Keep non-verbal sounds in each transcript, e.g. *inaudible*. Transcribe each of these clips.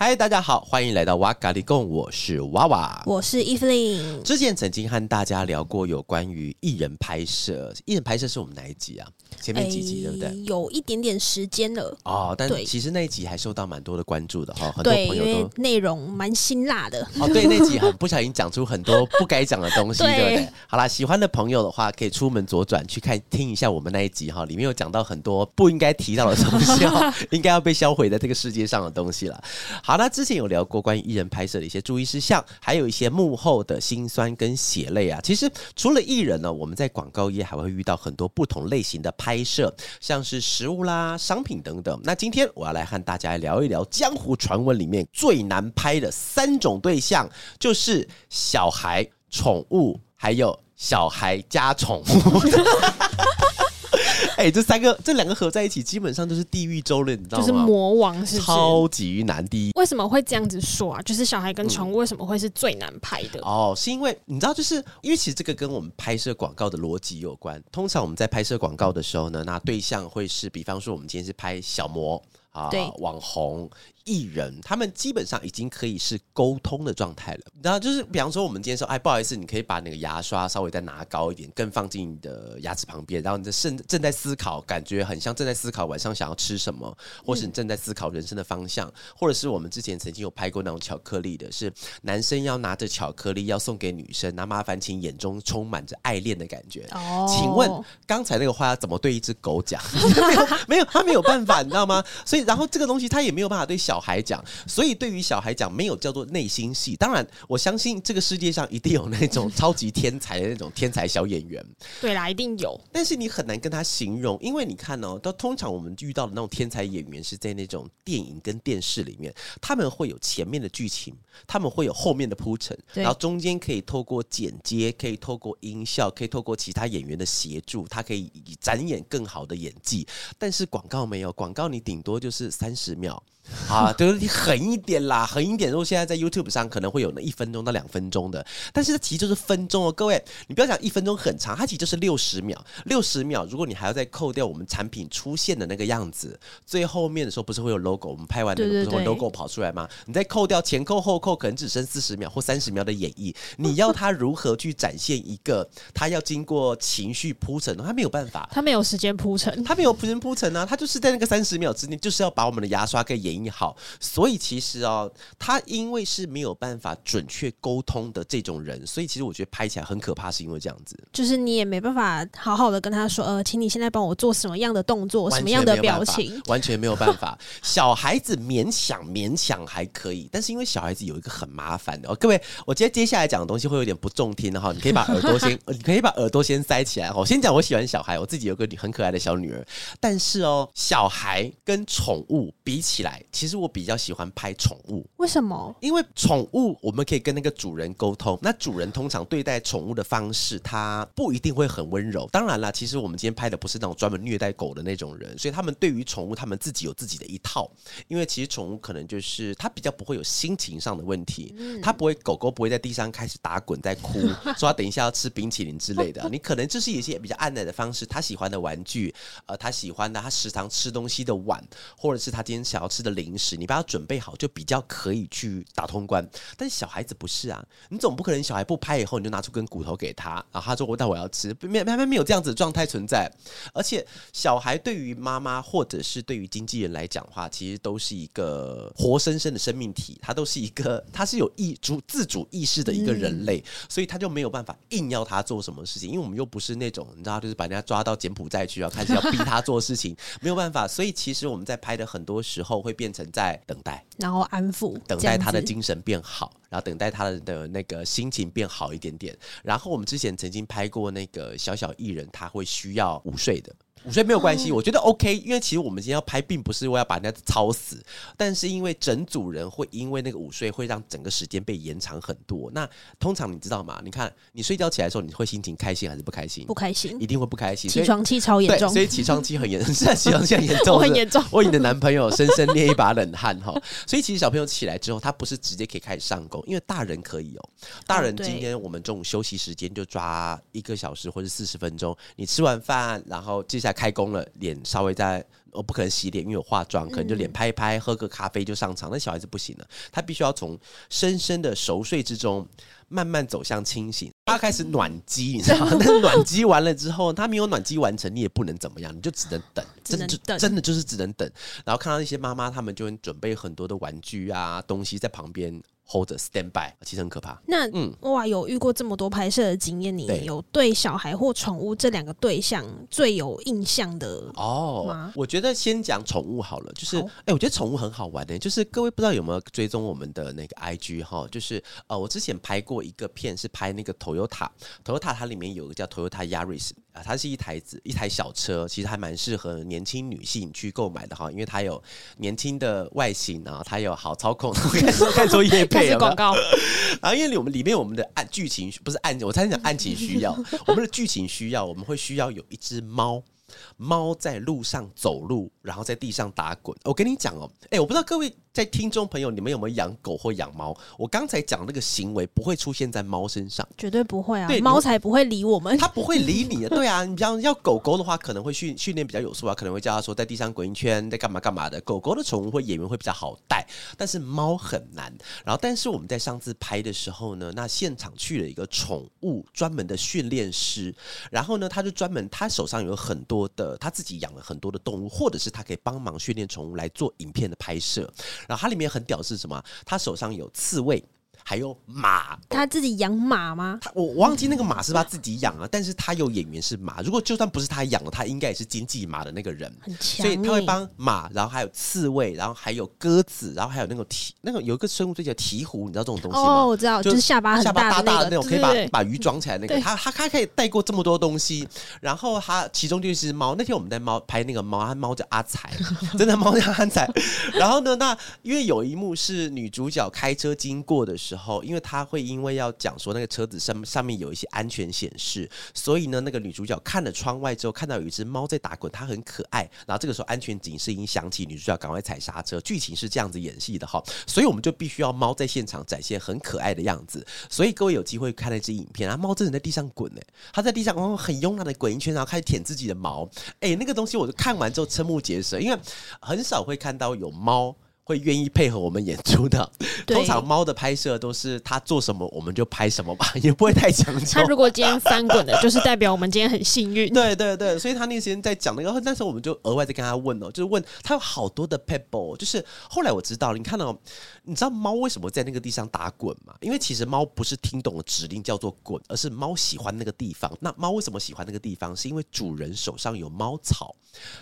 嗨，大家好，欢迎来到哇咖喱贡，我是娃娃。我是 Evelyn，之前曾经和大家聊过有关于艺人拍摄，艺人拍摄是我们哪一集啊？前面几集对不对？有一点点时间了哦，但其实那一集还受到蛮多的关注的哈，很多朋友都。内容蛮辛辣的。哦，对，那集很不小心讲出很多不该讲的东西，对 *laughs* 对不对？好啦，喜欢的朋友的话，可以出门左转去看听一下我们那一集哈，里面有讲到很多不应该提到的东西哈，*laughs* 应该要被销毁在这个世界上的东西了。好，那之前有聊过关于艺人拍摄的一些注意事项，还有一些幕后的辛酸跟血泪啊。其实除了艺人呢，我们在广告业还会遇到很多不同类型的拍摄，像是食物啦、商品等等。那今天我要来和大家聊一聊江湖传闻里面最难拍的三种对象，就是小孩、宠物，还有小孩加宠物。*laughs* *laughs* 哎、这三个这两个合在一起，基本上就是地狱周了，你知道吗？就是魔王是是？超级难第一。为什么会这样子说啊？就是小孩跟宠物为什么会是最难拍的？哦，是因为你知道，就是因为其实这个跟我们拍摄广告的逻辑有关。通常我们在拍摄广告的时候呢，那对象会是，比方说我们今天是拍小魔啊对，网红。艺人他们基本上已经可以是沟通的状态了，然后就是比方说我们今天说，哎，不好意思，你可以把那个牙刷稍微再拿高一点，更放进你的牙齿旁边，然后你的正正在思考，感觉很像正在思考晚上想要吃什么，或是你正在思考人生的方向，或者是我们之前曾经有拍过那种巧克力的，是男生要拿着巧克力要送给女生，那麻烦请眼中充满着爱恋的感觉。哦请问刚才那个话要怎么对一只狗讲？*laughs* 没有，没有，他没有办法，你知道吗？所以，然后这个东西他也没有办法对小孩讲，所以对于小孩讲，没有叫做内心戏。当然，我相信这个世界上一定有那种超级天才的那种天才小演员，对啦，一定有。但是你很难跟他形容，因为你看哦，都通常我们遇到的那种天才演员是在那种电影跟电视里面，他们会有前面的剧情，他们会有后面的铺陈，然后中间可以透过剪接，可以透过音效，可以透过其他演员的协助，他可以展演更好的演技。但是广告没有，广告你顶多就是三十秒。啊，就是你狠一点啦，狠一点。如果现在在 YouTube 上可能会有那一分钟到两分钟的，但是它其实就是分钟哦，各位，你不要讲一分钟很长，它其实就是六十秒。六十秒，如果你还要再扣掉我们产品出现的那个样子，最后面的时候不是会有 logo？我们拍完那个对对不是会 logo 跑出来吗？你再扣掉前扣后扣，可能只剩四十秒或三十秒的演绎，你要他如何去展现一个他要经过情绪铺陈，他没有办法。他没有时间铺陈，他没有铺陈铺陈啊，他就是在那个三十秒之内，就是要把我们的牙刷给演绎好。所以其实哦，他因为是没有办法准确沟通的这种人，所以其实我觉得拍起来很可怕，是因为这样子。就是你也没办法好好的跟他说，呃，请你现在帮我做什么样的动作，什么样的表情。完全没有办法。小孩子勉强勉强还可以，但是因为小孩子有一个很麻烦的哦，各位，我接接下来讲的东西会有点不中听的哈，你可以把耳朵先，*laughs* 你可以把耳朵先塞起来哈。我先讲我喜欢小孩，我自己有个很可爱的小女儿，但是哦，小孩跟宠物比起来，其实我比较喜欢拍宠物。为什么？因为宠物我们可以跟那个主人沟通，那主人通常对待宠物的方式，他不一定会很温柔。当然啦，其实我们今天拍的不是那种专门虐待狗的那种人，所以他们对于宠物，他们自己有自己的一套。因为其实宠物可能就是它比较不会有心情上的问题，它不会狗狗不会在地上开始打滚在哭，*laughs* 说它等一下要吃冰淇淋之类的。你可能就是一些比较按耐的方式，他喜欢的玩具，呃，他喜欢的他时常吃东西的碗，或者是他今天想要吃的零食，你把它准备好，就比较可以去打通关。但是小孩子不是啊，你总不可能小孩不拍以后你就拿出根骨头给他，然后他说我那我要吃，没没没有这样子的状态存在。而且小孩对于妈妈或者是对于经纪人来讲的话，其实都是一个活生生的生命体，他都是一个他是有意主自主意识的一个人类，所以他就没有办法硬要他做什么事情，因为我们又不是那种你知道，就是把人家抓到柬埔寨去，然后开始要逼他做事情，没有办法。所以其实我们在拍的很多时候会变成在等待。然后安抚，等待他的精神变好，然后等待他的的那个心情变好一点点。然后我们之前曾经拍过那个小小艺人，他会需要午睡的。午睡没有关系，我觉得 OK，因为其实我们今天要拍，并不是为要把人家操死，但是因为整组人会因为那个午睡，会让整个时间被延长很多。那通常你知道吗？你看你睡觉起来的时候，你会心情开心还是不开心？不开心，一定会不开心。起床气超严重，所以起床气很严，*laughs* 现在起床气很严重，我很严重。为你的男朋友深深捏一把冷汗哈。所以其实小朋友起来之后，他不是直接可以开始上工，因为大人可以哦。大人今天我们中午休息时间就抓一个小时或者四十分钟，你吃完饭，然后接下来开工了，脸稍微在。我不可能洗脸，因为有化妆，可能就脸拍一拍，喝个咖啡就上场。那小孩子不行了，他必须要从深深的熟睡之中慢慢走向清醒。*laughs* 他开始暖机，你知道吗？*laughs* 那暖机完了之后，他没有暖机完成，你也不能怎么样，你就只能等，真的就真的就是只能等。然后看到那些妈妈，他们就会准备很多的玩具啊东西在旁边。Hold stand by，其实很可怕。那嗯，哇，有遇过这么多拍摄的经验，你有对小孩或宠物这两个对象最有印象的哦？我觉得先讲宠物好了，就是哎，我觉得宠物很好玩的，就是各位不知道有没有追踪我们的那个 IG 哈？就是呃，我之前拍过一个片，是拍那个 Toyota，Toyota 它里面有个叫 Toyota Yaris 啊，它是一台子一台小车，其实还蛮适合年轻女性去购买的哈，因为它有年轻的外形啊，它有好操控，*laughs* 看做夜拍。是广告，*laughs* 然后因为我们里面我们的案剧情不是案，我才讲案情需要，我们的剧情需要，我们会需要有一只猫。猫在路上走路，然后在地上打滚。我跟你讲哦，哎，我不知道各位在听众朋友，你们有没有养狗或养猫？我刚才讲那个行为不会出现在猫身上，绝对不会啊！猫才不会理我们，它不会理你的。*laughs* 对啊，你比方要狗狗的话，可能会训训练比较有素啊，可能会叫它说在地上滚一圈，在干嘛干嘛的。狗狗的宠物会演员会比较好带，但是猫很难。然后，但是我们在上次拍的时候呢，那现场去了一个宠物专门的训练师，然后呢，他就专门他手上有很多。的他自己养了很多的动物，或者是他可以帮忙训练宠物来做影片的拍摄。然后它里面很屌是什么？它手上有刺猬。还有马，他自己养马吗？他我忘记那个马是他自己养啊，但是他有演员是马。如果就算不是他养的，他应该也是经济马的那个人，很强。所以他会帮马，然后还有刺猬，然后还有鸽子，然后还有那个鹈，那个有一个生物最叫鹈鹕，你知道这种东西吗？哦，我知道，就是下巴下巴大大的那种，可以把把鱼装起来那个。他他他可以带过这么多东西，然后他其中就是猫。那天我们在猫拍那个猫，他猫叫阿才，*laughs* 真的猫叫阿才。然后呢，那因为有一幕是女主角开车经过的时候，后因为他会。因为要讲说那个车子上上面有一些安全显示，所以呢，那个女主角看了窗外之后，看到有一只猫在打滚，它很可爱。然后这个时候安全警示音响起，女主角赶快踩刹车。剧情是这样子演戏的哈，所以我们就必须要猫在现场展现很可爱的样子。所以各位有机会看那支影片啊，猫真的在地上滚呢，它在地上哦很慵懒的滚一圈，然后开始舔自己的毛。哎，那个东西我就看完之后瞠目结舌，因为很少会看到有猫。会愿意配合我们演出的，*laughs* 通常猫的拍摄都是它做什么我们就拍什么吧，*laughs* 也不会太强求。它如果今天翻滚的，*laughs* 就是代表我们今天很幸运。对对对，所以他那时间在讲那个，那时候我们就额外在跟他问哦，就是问他有好多的 pebble，就是后来我知道，你看到你知道猫为什么在那个地上打滚吗？因为其实猫不是听懂了指令叫做滚，而是猫喜欢那个地方。那猫为什么喜欢那个地方？是因为主人手上有猫草，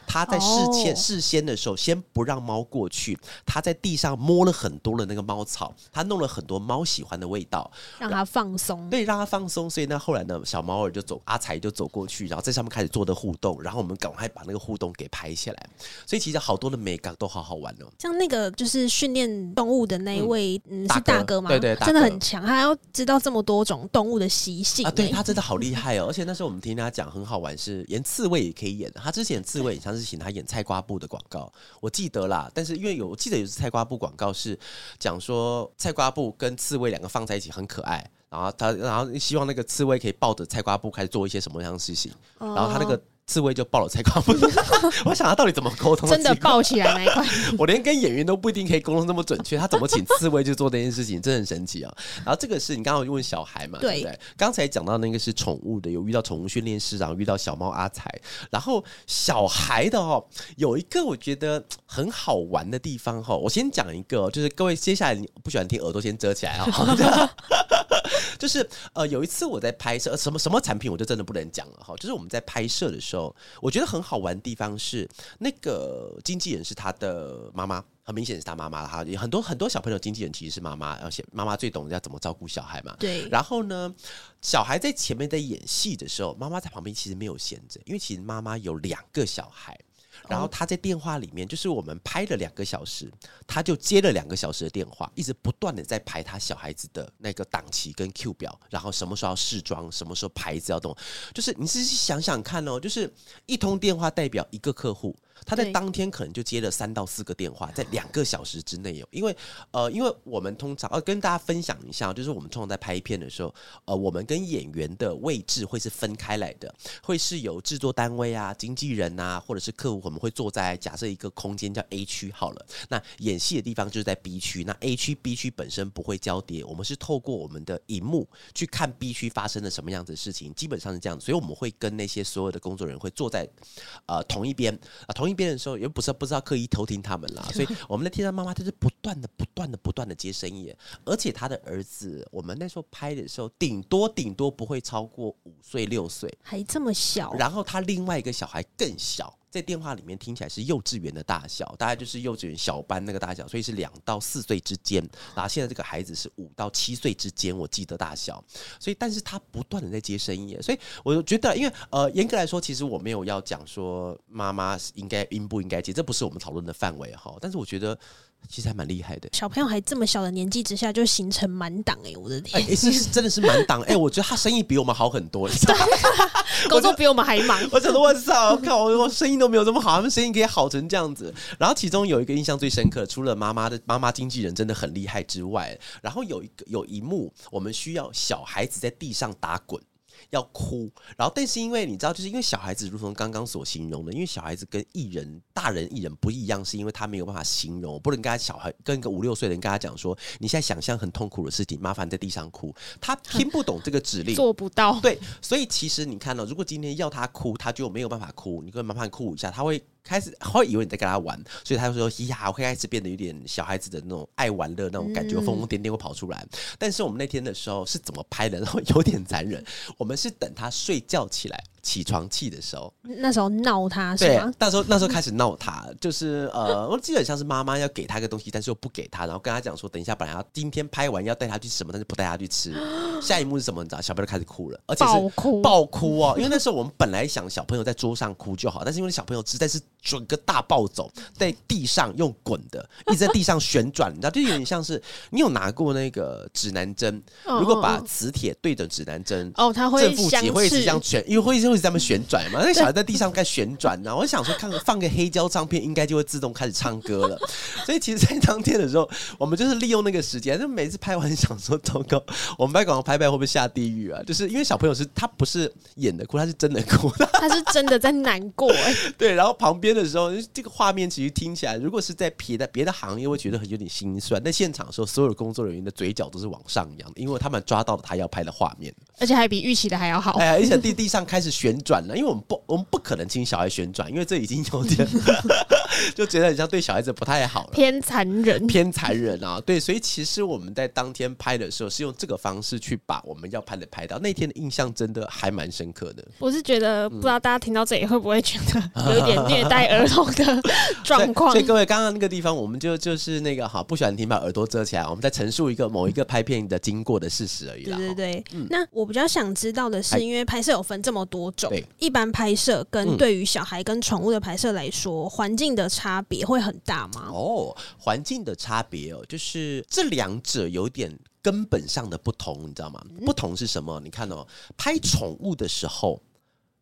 他在事前事先的时候先不让猫过去。他在地上摸了很多的那个猫草，他弄了很多猫喜欢的味道，让它放松。对，让它放松。所以那，后来呢，小猫儿就走，阿才就走过去，然后在上面开始做的互动，然后我们赶快把那个互动给拍下来。所以其实好多的美感都好好玩哦。像那个就是训练动物的那一位，嗯，是大哥吗？对对，真的很强，他要知道这么多种动物的习性啊。对他真的好厉害哦。而且那时候我们听他讲很好玩，是演刺猬也可以演。他之前刺猬像是请他演菜瓜布的广告，我记得啦。但是因为有我记得有是菜瓜。布广告是讲说菜瓜布跟刺猬两个放在一起很可爱，然后他然后希望那个刺猬可以抱着菜瓜布开始做一些什么样的事情，然后他那个。刺猬就抱了菜瓜布，*laughs* 我想他到底怎么沟通？真的抱起来那一块，*laughs* 我连跟演员都不一定可以沟通那么准确。他怎么请刺猬去做这件事情，真的很神奇啊！然后这个是你刚刚问小孩嘛？对不对？刚才讲到那个是宠物的，有遇到宠物训练师，然后遇到小猫阿才，然后小孩的哦，有一个我觉得很好玩的地方哈。我先讲一个，就是各位接下来你不喜欢听，耳朵先遮起来啊。*laughs* 就是呃，有一次我在拍摄什么什么产品，我就真的不能讲了哈。就是我们在拍摄的时候，我觉得很好玩的地方是那个经纪人是他的妈妈。很明显是他妈妈了哈，很多很多小朋友经纪人其实是妈妈，而且妈妈最懂得要怎么照顾小孩嘛。对。然后呢，小孩在前面在演戏的时候，妈妈在旁边其实没有闲着，因为其实妈妈有两个小孩。然后他在电话里面，就是我们拍了两个小时，他就接了两个小时的电话，一直不断的在排他小孩子的那个档期跟 Q 表，然后什么时候要试妆，什么时候牌子要动，就是你仔细想想看哦，就是一通电话代表一个客户。他在当天可能就接了三到四个电话，在两个小时之内有，因为呃，因为我们通常呃跟大家分享一下，就是我们通常在拍片的时候，呃，我们跟演员的位置会是分开来的，会是有制作单位啊、经纪人啊，或者是客户，我们会坐在假设一个空间叫 A 区好了，那演戏的地方就是在 B 区，那 A 区、B 区本身不会交叠，我们是透过我们的荧幕去看 B 区发生了什么样子的事情，基本上是这样，所以我们会跟那些所有的工作人员会坐在呃同一边啊同。一边的时候，也不是不知道刻意偷听他们啦，*laughs* 所以我们的天山妈妈就是不断的、不断的、不断的接生意，而且他的儿子，我们那时候拍的时候，顶多顶多不会超过五岁六岁，还这么小。然后他另外一个小孩更小。在电话里面听起来是幼稚园的大小，大概就是幼稚园小班那个大小，所以是两到四岁之间。然后现在这个孩子是五到七岁之间，我记得大小。所以，但是他不断的在接生意，所以我觉得，因为呃，严格来说，其实我没有要讲说妈妈应该应不应该接，这不是我们讨论的范围哈。但是我觉得。其实还蛮厉害的，小朋友还这么小的年纪之下就形成满档哎，我的天！哎，其实真的是满档哎，我觉得他生意比我们好很多，你知道吗？工作比我们还忙。我觉得我操，靠，我生意都没有这么好，他们生意可以好成这样子。然后其中有一个印象最深刻，除了妈妈的妈妈经纪人真的很厉害之外，然后有一个有一幕，我们需要小孩子在地上打滚。要哭，然后但是因为你知道，就是因为小孩子如同刚刚所形容的，因为小孩子跟艺人、大人艺人不一样，是因为他没有办法形容，不能跟他小孩跟一个五六岁的人跟他讲说，你现在想象很痛苦的事情，麻烦在地上哭，他听不懂这个指令，做不到。对，所以其实你看到，如果今天要他哭，他就没有办法哭，你可以麻烦哭一下，他会。开始会以为你在跟他玩，所以他就说：“呀，我会开始变得有点小孩子的那种爱玩乐那种感觉，疯疯癫癫会跑出来。”但是我们那天的时候是怎么拍的？然后有点残忍。我们是等他睡觉起来。起床气的时候，那时候闹他是吗？那时候那时候开始闹他，就是呃，我记得像是妈妈要给他一个东西，但是又不给他，然后跟他讲说，等一下本来要今天拍完要带他去什么，但是不带他去吃。*gasps* 下一幕是什么？你知道，小朋友开始哭了，而且是爆哭爆哭哦。因为那时候我们本来想小朋友在桌上哭就好，但是因为小朋友实在是整个大暴走，在地上用滚的，*laughs* 一直在地上旋转，你知道，就有点像是你有拿过那个指南针，如果把磁铁对着指南针，哦，它会正负极会是这样旋，因为会会。在那旋转嘛，那小孩在地上在旋转然后我想说，看放个黑胶唱片，应该就会自动开始唱歌了。所以其实，在当天的时候，我们就是利用那个时间，就每次拍完想说，糟糕，我们拍广告拍拍会不会下地狱啊？就是因为小朋友是他不是演的哭，他是真的哭，他是真的在难过。对，然后旁边的时候，这个画面其实听起来，如果是在别的别的行业，会觉得很有点心酸。但现场的时候，所有的工作人员的嘴角都是往上扬的，因为他们抓到了他要拍的画面，而且还比预期的还要好。哎，而且地地上开始旋。旋转了，因为我们不，我们不可能请小孩旋转，因为这已经有点 *laughs* 就觉得很像对小孩子不太好了，偏残忍，偏残忍啊！对，所以其实我们在当天拍的时候是用这个方式去把我们要拍的拍到。那天的印象真的还蛮深刻的。我是觉得，不知道大家听到这里会不会觉得 *laughs* 有点虐待儿童的 *laughs* 状况？所以各位刚刚那个地方，我们就就是那个哈，不喜欢听把耳朵遮起来，我们在陈述一个某一个拍片的经过的事实而已。对对对，那我比较想知道的是，因为拍摄有分这么多种。一般拍摄跟对于小孩跟宠物的拍摄来说，环境的差别会很大吗？哦，环境的差别哦，就是这两者有点根本上的不同，你知道吗？不同是什么？你看哦，拍宠物的时候。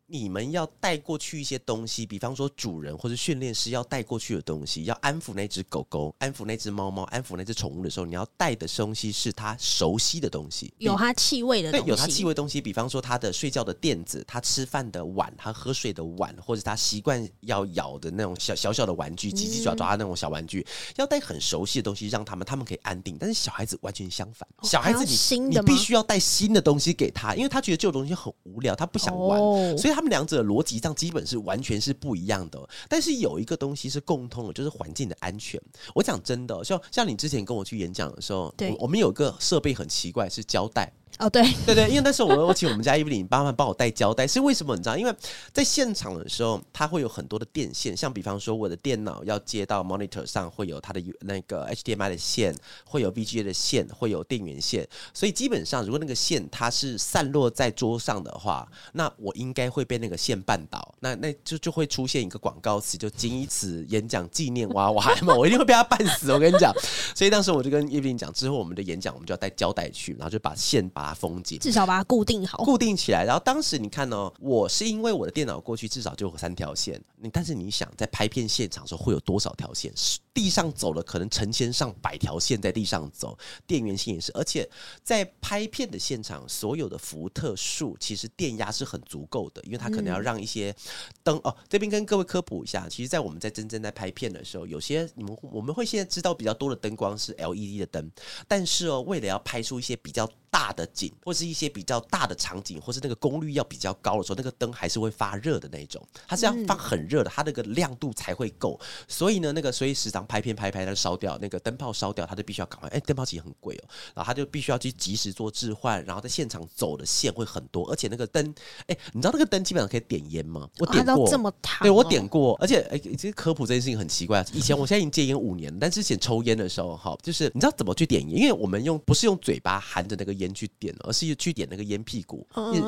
你们要带过去一些东西，比方说主人或者训练师要带过去的东西，要安抚那只狗狗、安抚那只猫猫、安抚那只宠物的时候，你要带的东西是它熟悉的东西，有它气味的，对，有它气味东西。比方说它的睡觉的垫子、它吃饭的碗、它喝水的碗，或者它习惯要咬的那种小小小的玩具、叽叽爪爪那种小玩具，要带很熟悉的东西让他们，他们可以安定。但是小孩子完全相反，小孩子你你必须要带新的东西给他，因为他觉得旧东西很无聊，他不想玩，所以。他们两者逻辑上基本是完全是不一样的，但是有一个东西是共通的，就是环境的安全。我讲真的，像像你之前跟我去演讲的时候，对，我们有个设备很奇怪，是胶带。哦，对对对，因为那时候我我请我们家伊芙琳帮忙帮我带胶带，是为什么？你知道，因为在现场的时候，它会有很多的电线，像比方说我的电脑要接到 monitor 上，会有它的那个 HDMI 的线，会有 VGA 的线，会有电源线，所以基本上如果那个线它是散落在桌上的话，那我应该会被那个线绊倒，那那就就会出现一个广告词，就仅以此演讲纪念娃娃嘛，我一定会被他绊死，我跟你讲。所以当时我就跟伊芙琳讲，之后我们的演讲我们就要带胶带去，然后就把线把它封紧，至少把它固定好，固定起来。然后当时你看哦，我是因为我的电脑过去至少就有三条线，你但是你想在拍片现场的时候会有多少条线？地上走了可能成千上百条线在地上走，电源线也是，而且在拍片的现场，所有的伏特数其实电压是很足够的，因为它可能要让一些灯哦。这边跟各位科普一下，其实，在我们在真正在拍片的时候，有些你们我们会现在知道比较多的灯光是 LED 的灯，但是哦，为了要拍出一些比较。大的景，或是一些比较大的场景，或是那个功率要比较高的时候，那个灯还是会发热的那种，它是要发很热的，它那个亮度才会够。所以呢，那个所以时常拍片拍拍，它烧掉，那个灯泡烧掉，它就必须要赶快。哎，灯泡其实很贵哦，然后他就必须要去及时做置换，然后在现场走的线会很多，而且那个灯，哎，你知道那个灯基本上可以点烟吗？我点过，这么烫，对我点过，而且哎，其实科普这件事情很奇怪。以前我现在已经戒烟五年，但之前抽烟的时候，哈，就是你知道怎么去点烟？因为我们用不是用嘴巴含着那个烟去点，而是去点那个烟屁股，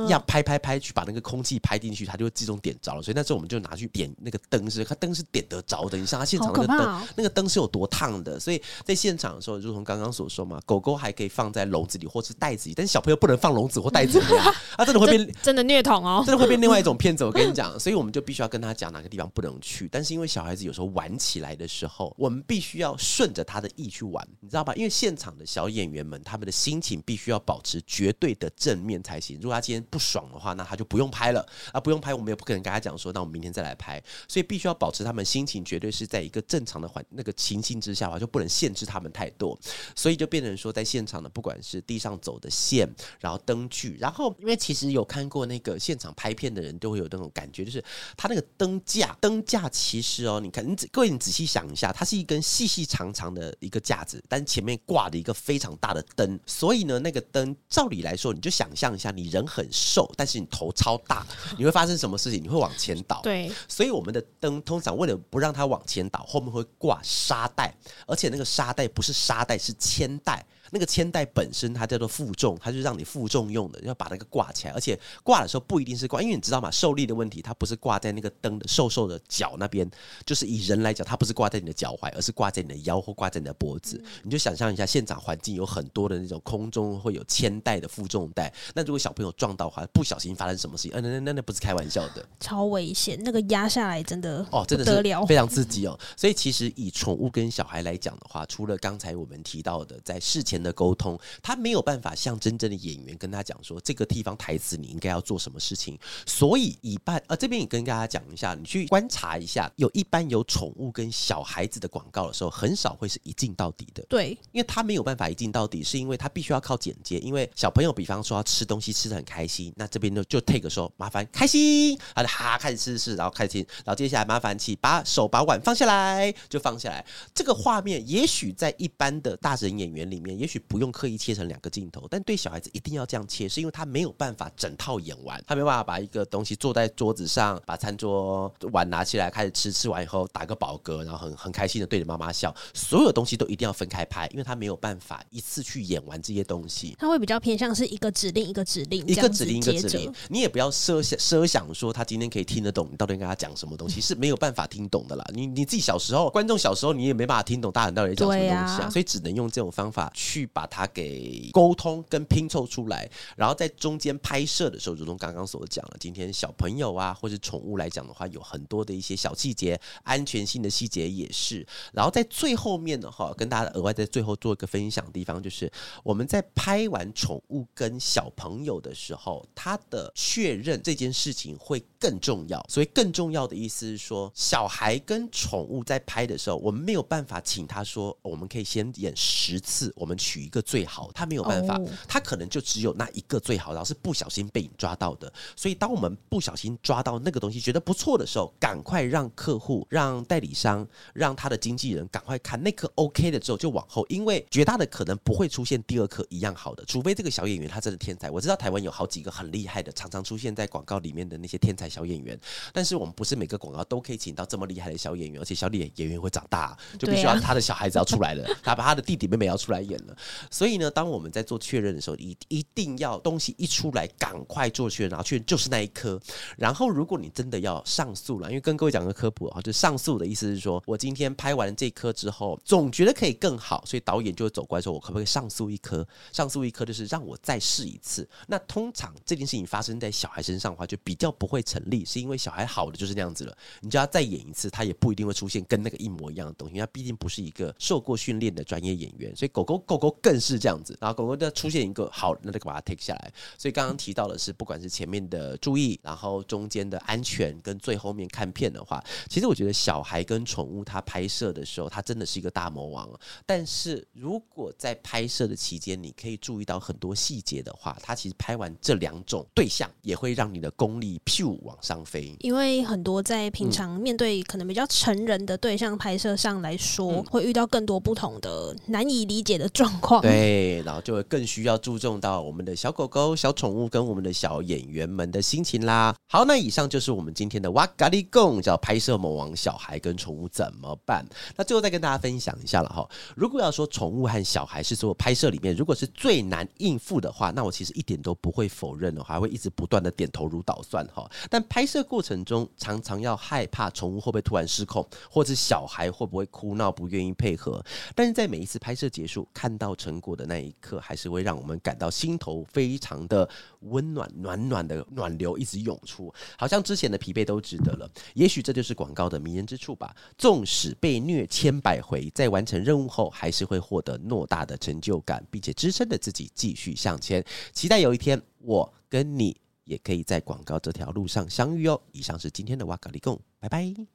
要拍拍拍去把那个空气拍进去，它就会自动点着了。所以那时候我们就拿去点那个灯，是它灯是点得着的。你像它现场那个灯，那个灯是有多烫的。所以在现场的时候，如同刚刚所说嘛，狗狗还可以放在笼子里或是袋子里，但是小朋友不能放笼子或袋子里啊，*laughs* 它真的会被真的虐童哦，真的会被另外一种 *laughs* 骗子。我跟你讲，所以我们就必须要跟他讲哪个地方不能去。但是因为小孩子有时候玩起来的时候，我们必须要顺着他的意去玩，你知道吧？因为现场的小演员们，他们的心情必须要保持绝对的正面。才行。如果他今天不爽的话，那他就不用拍了啊！不用拍，我们也不可能跟他讲说，那我们明天再来拍。所以必须要保持他们心情绝对是在一个正常的环那个情境之下，话就不能限制他们太多。所以就变成说，在现场的不管是地上走的线，然后灯具，然后因为其实有看过那个现场拍片的人都会有那种感觉，就是他那个灯架，灯架其实哦，你看，你各位你仔细想一下，它是一根细细长长的一个架子，但前面挂的一个非常大的灯，所以呢，那个灯照理来说，你就想象。一下，你人很瘦，但是你头超大，你会发生什么事情？你会往前倒。对，所以我们的灯通常为了不让它往前倒，后面会挂沙袋，而且那个沙袋不是沙袋，是铅带。那个铅带本身它叫做负重，它就是让你负重用的，要把那个挂起来。而且挂的时候不一定是挂，因为你知道吗？受力的问题，它不是挂在那个灯的瘦瘦的脚那边，就是以人来讲，它不是挂在你的脚踝，而是挂在你的腰或挂在你的脖子。你就想象一下，现场环境有很多的那种空中会有铅带的负重带，那如果小朋友撞到的话，不小心发生什么事情，嗯，那那那不是开玩笑的，超危险，那个压下来真的哦，真的是非常刺激哦。所以其实以宠物跟小孩来讲的话，除了刚才我们提到的在事前的沟通。他没有办法像真正的演员跟他讲说这个地方台词你应该要做什么事情，所以一半呃这边也跟大家讲一下，你去观察一下，有一般有宠物跟小孩子的广告的时候，很少会是一镜到底的。对，因为他没有办法一镜到底，是因为他必须要靠剪接。因为小朋友比方说要吃东西吃的很开心，那这边呢就 take 说麻烦开心，他就哈开始吃吃，然后开心，然后接下来麻烦起把手把碗放下来就放下来。这个画面也许在一般的大神演员里面，也许不用刻意。切成两个镜头，但对小孩子一定要这样切，是因为他没有办法整套演完，他没办法把一个东西坐在桌子上，把餐桌碗拿起来开始吃，吃完以后打个饱嗝，然后很很开心的对着妈妈笑，所有东西都一定要分开拍，因为他没有办法一次去演完这些东西，他会比较偏向是一个指令一个指令，一个指令一个指令，你也不要设想设想说他今天可以听得懂你到底跟他讲什么东西，是没有办法听懂的啦。你你自己小时候，观众小时候你也没办法听懂大人到底讲什么东西啊，所以只能用这种方法去去把它给。沟通跟拼凑出来，然后在中间拍摄的时候，如同刚刚所讲了，今天小朋友啊，或者宠物来讲的话，有很多的一些小细节，安全性的细节也是。然后在最后面的话，跟大家额外在最后做一个分享的地方，就是我们在拍完宠物跟小朋友的时候，他的确认这件事情会更重要。所以更重要的意思是说，小孩跟宠物在拍的时候，我们没有办法请他说，我们可以先演十次，我们。取一个最好，他没有办法，哦他可能就只有那一个最好，然后是不小心被你抓到的。所以，当我们不小心抓到那个东西，觉得不错的时候，赶快让客户、让代理商、让他的经纪人赶快看那颗 OK 的之后就往后，因为绝大的可能不会出现第二颗一样好的，除非这个小演员他真的天才。我知道台湾有好几个很厉害的，常常出现在广告里面的那些天才小演员，但是我们不是每个广告都可以请到这么厉害的小演员，而且小演演员会长大，就必须要他的小孩子要出来了，他把他的弟弟妹妹要出来演了。所以呢，当我们在做确认的时候，一一定要东西一出来，赶快做确认，然后确认就是那一颗。然后，如果你真的要上诉了，因为跟各位讲个科普啊，就上诉的意思是说，我今天拍完这颗之后，总觉得可以更好，所以导演就会走过来说，我可不可以上诉一颗？上诉一颗就是让我再试一次。那通常这件事情发生在小孩身上的话，就比较不会成立，是因为小孩好的就是那样子了，你叫他再演一次，他也不一定会出现跟那个一模一样的东西，因为他毕竟不是一个受过训练的专业演员，所以狗狗狗狗更是这样子。然后狗狗的出现一个好，那就把它 take 下来。所以刚刚提到的是，不管是前面的注意，然后中间的安全，跟最后面看片的话，其实我觉得小孩跟宠物它拍摄的时候，它真的是一个大魔王。但是如果在拍摄的期间，你可以注意到很多细节的话，它其实拍完这两种对象，也会让你的功力咻往上飞。因为很多在平常面对可能比较成人的对象拍摄上来说，嗯会遇到更多不同的难以理解的状对，然后就会更需要注重到我们的小狗狗、小宠物跟我们的小演员们的心情啦。好，那以上就是我们今天的哇咖喱贡，叫拍摄魔王小孩跟宠物怎么办？那最后再跟大家分享一下了哈。如果要说宠物和小孩是所有拍摄里面如果是最难应付的话，那我其实一点都不会否认的，还会一直不断的点头如捣蒜哈。但拍摄过程中常常要害怕宠物会不会突然失控，或者小孩会不会哭闹不愿意配合。但是在每一次拍摄结束，看到成果的那一刻，还是会让我们感到心头非常的温暖，暖暖的暖流一直涌出，好像之前的疲惫都值得了。也许这就是广告的迷人之处吧。纵使被虐千百回，在完成任务后，还是会获得偌大的成就感，并且支撑着自己继续向前。期待有一天，我跟你也可以在广告这条路上相遇哦。以上是今天的哇咖喱贡，拜拜。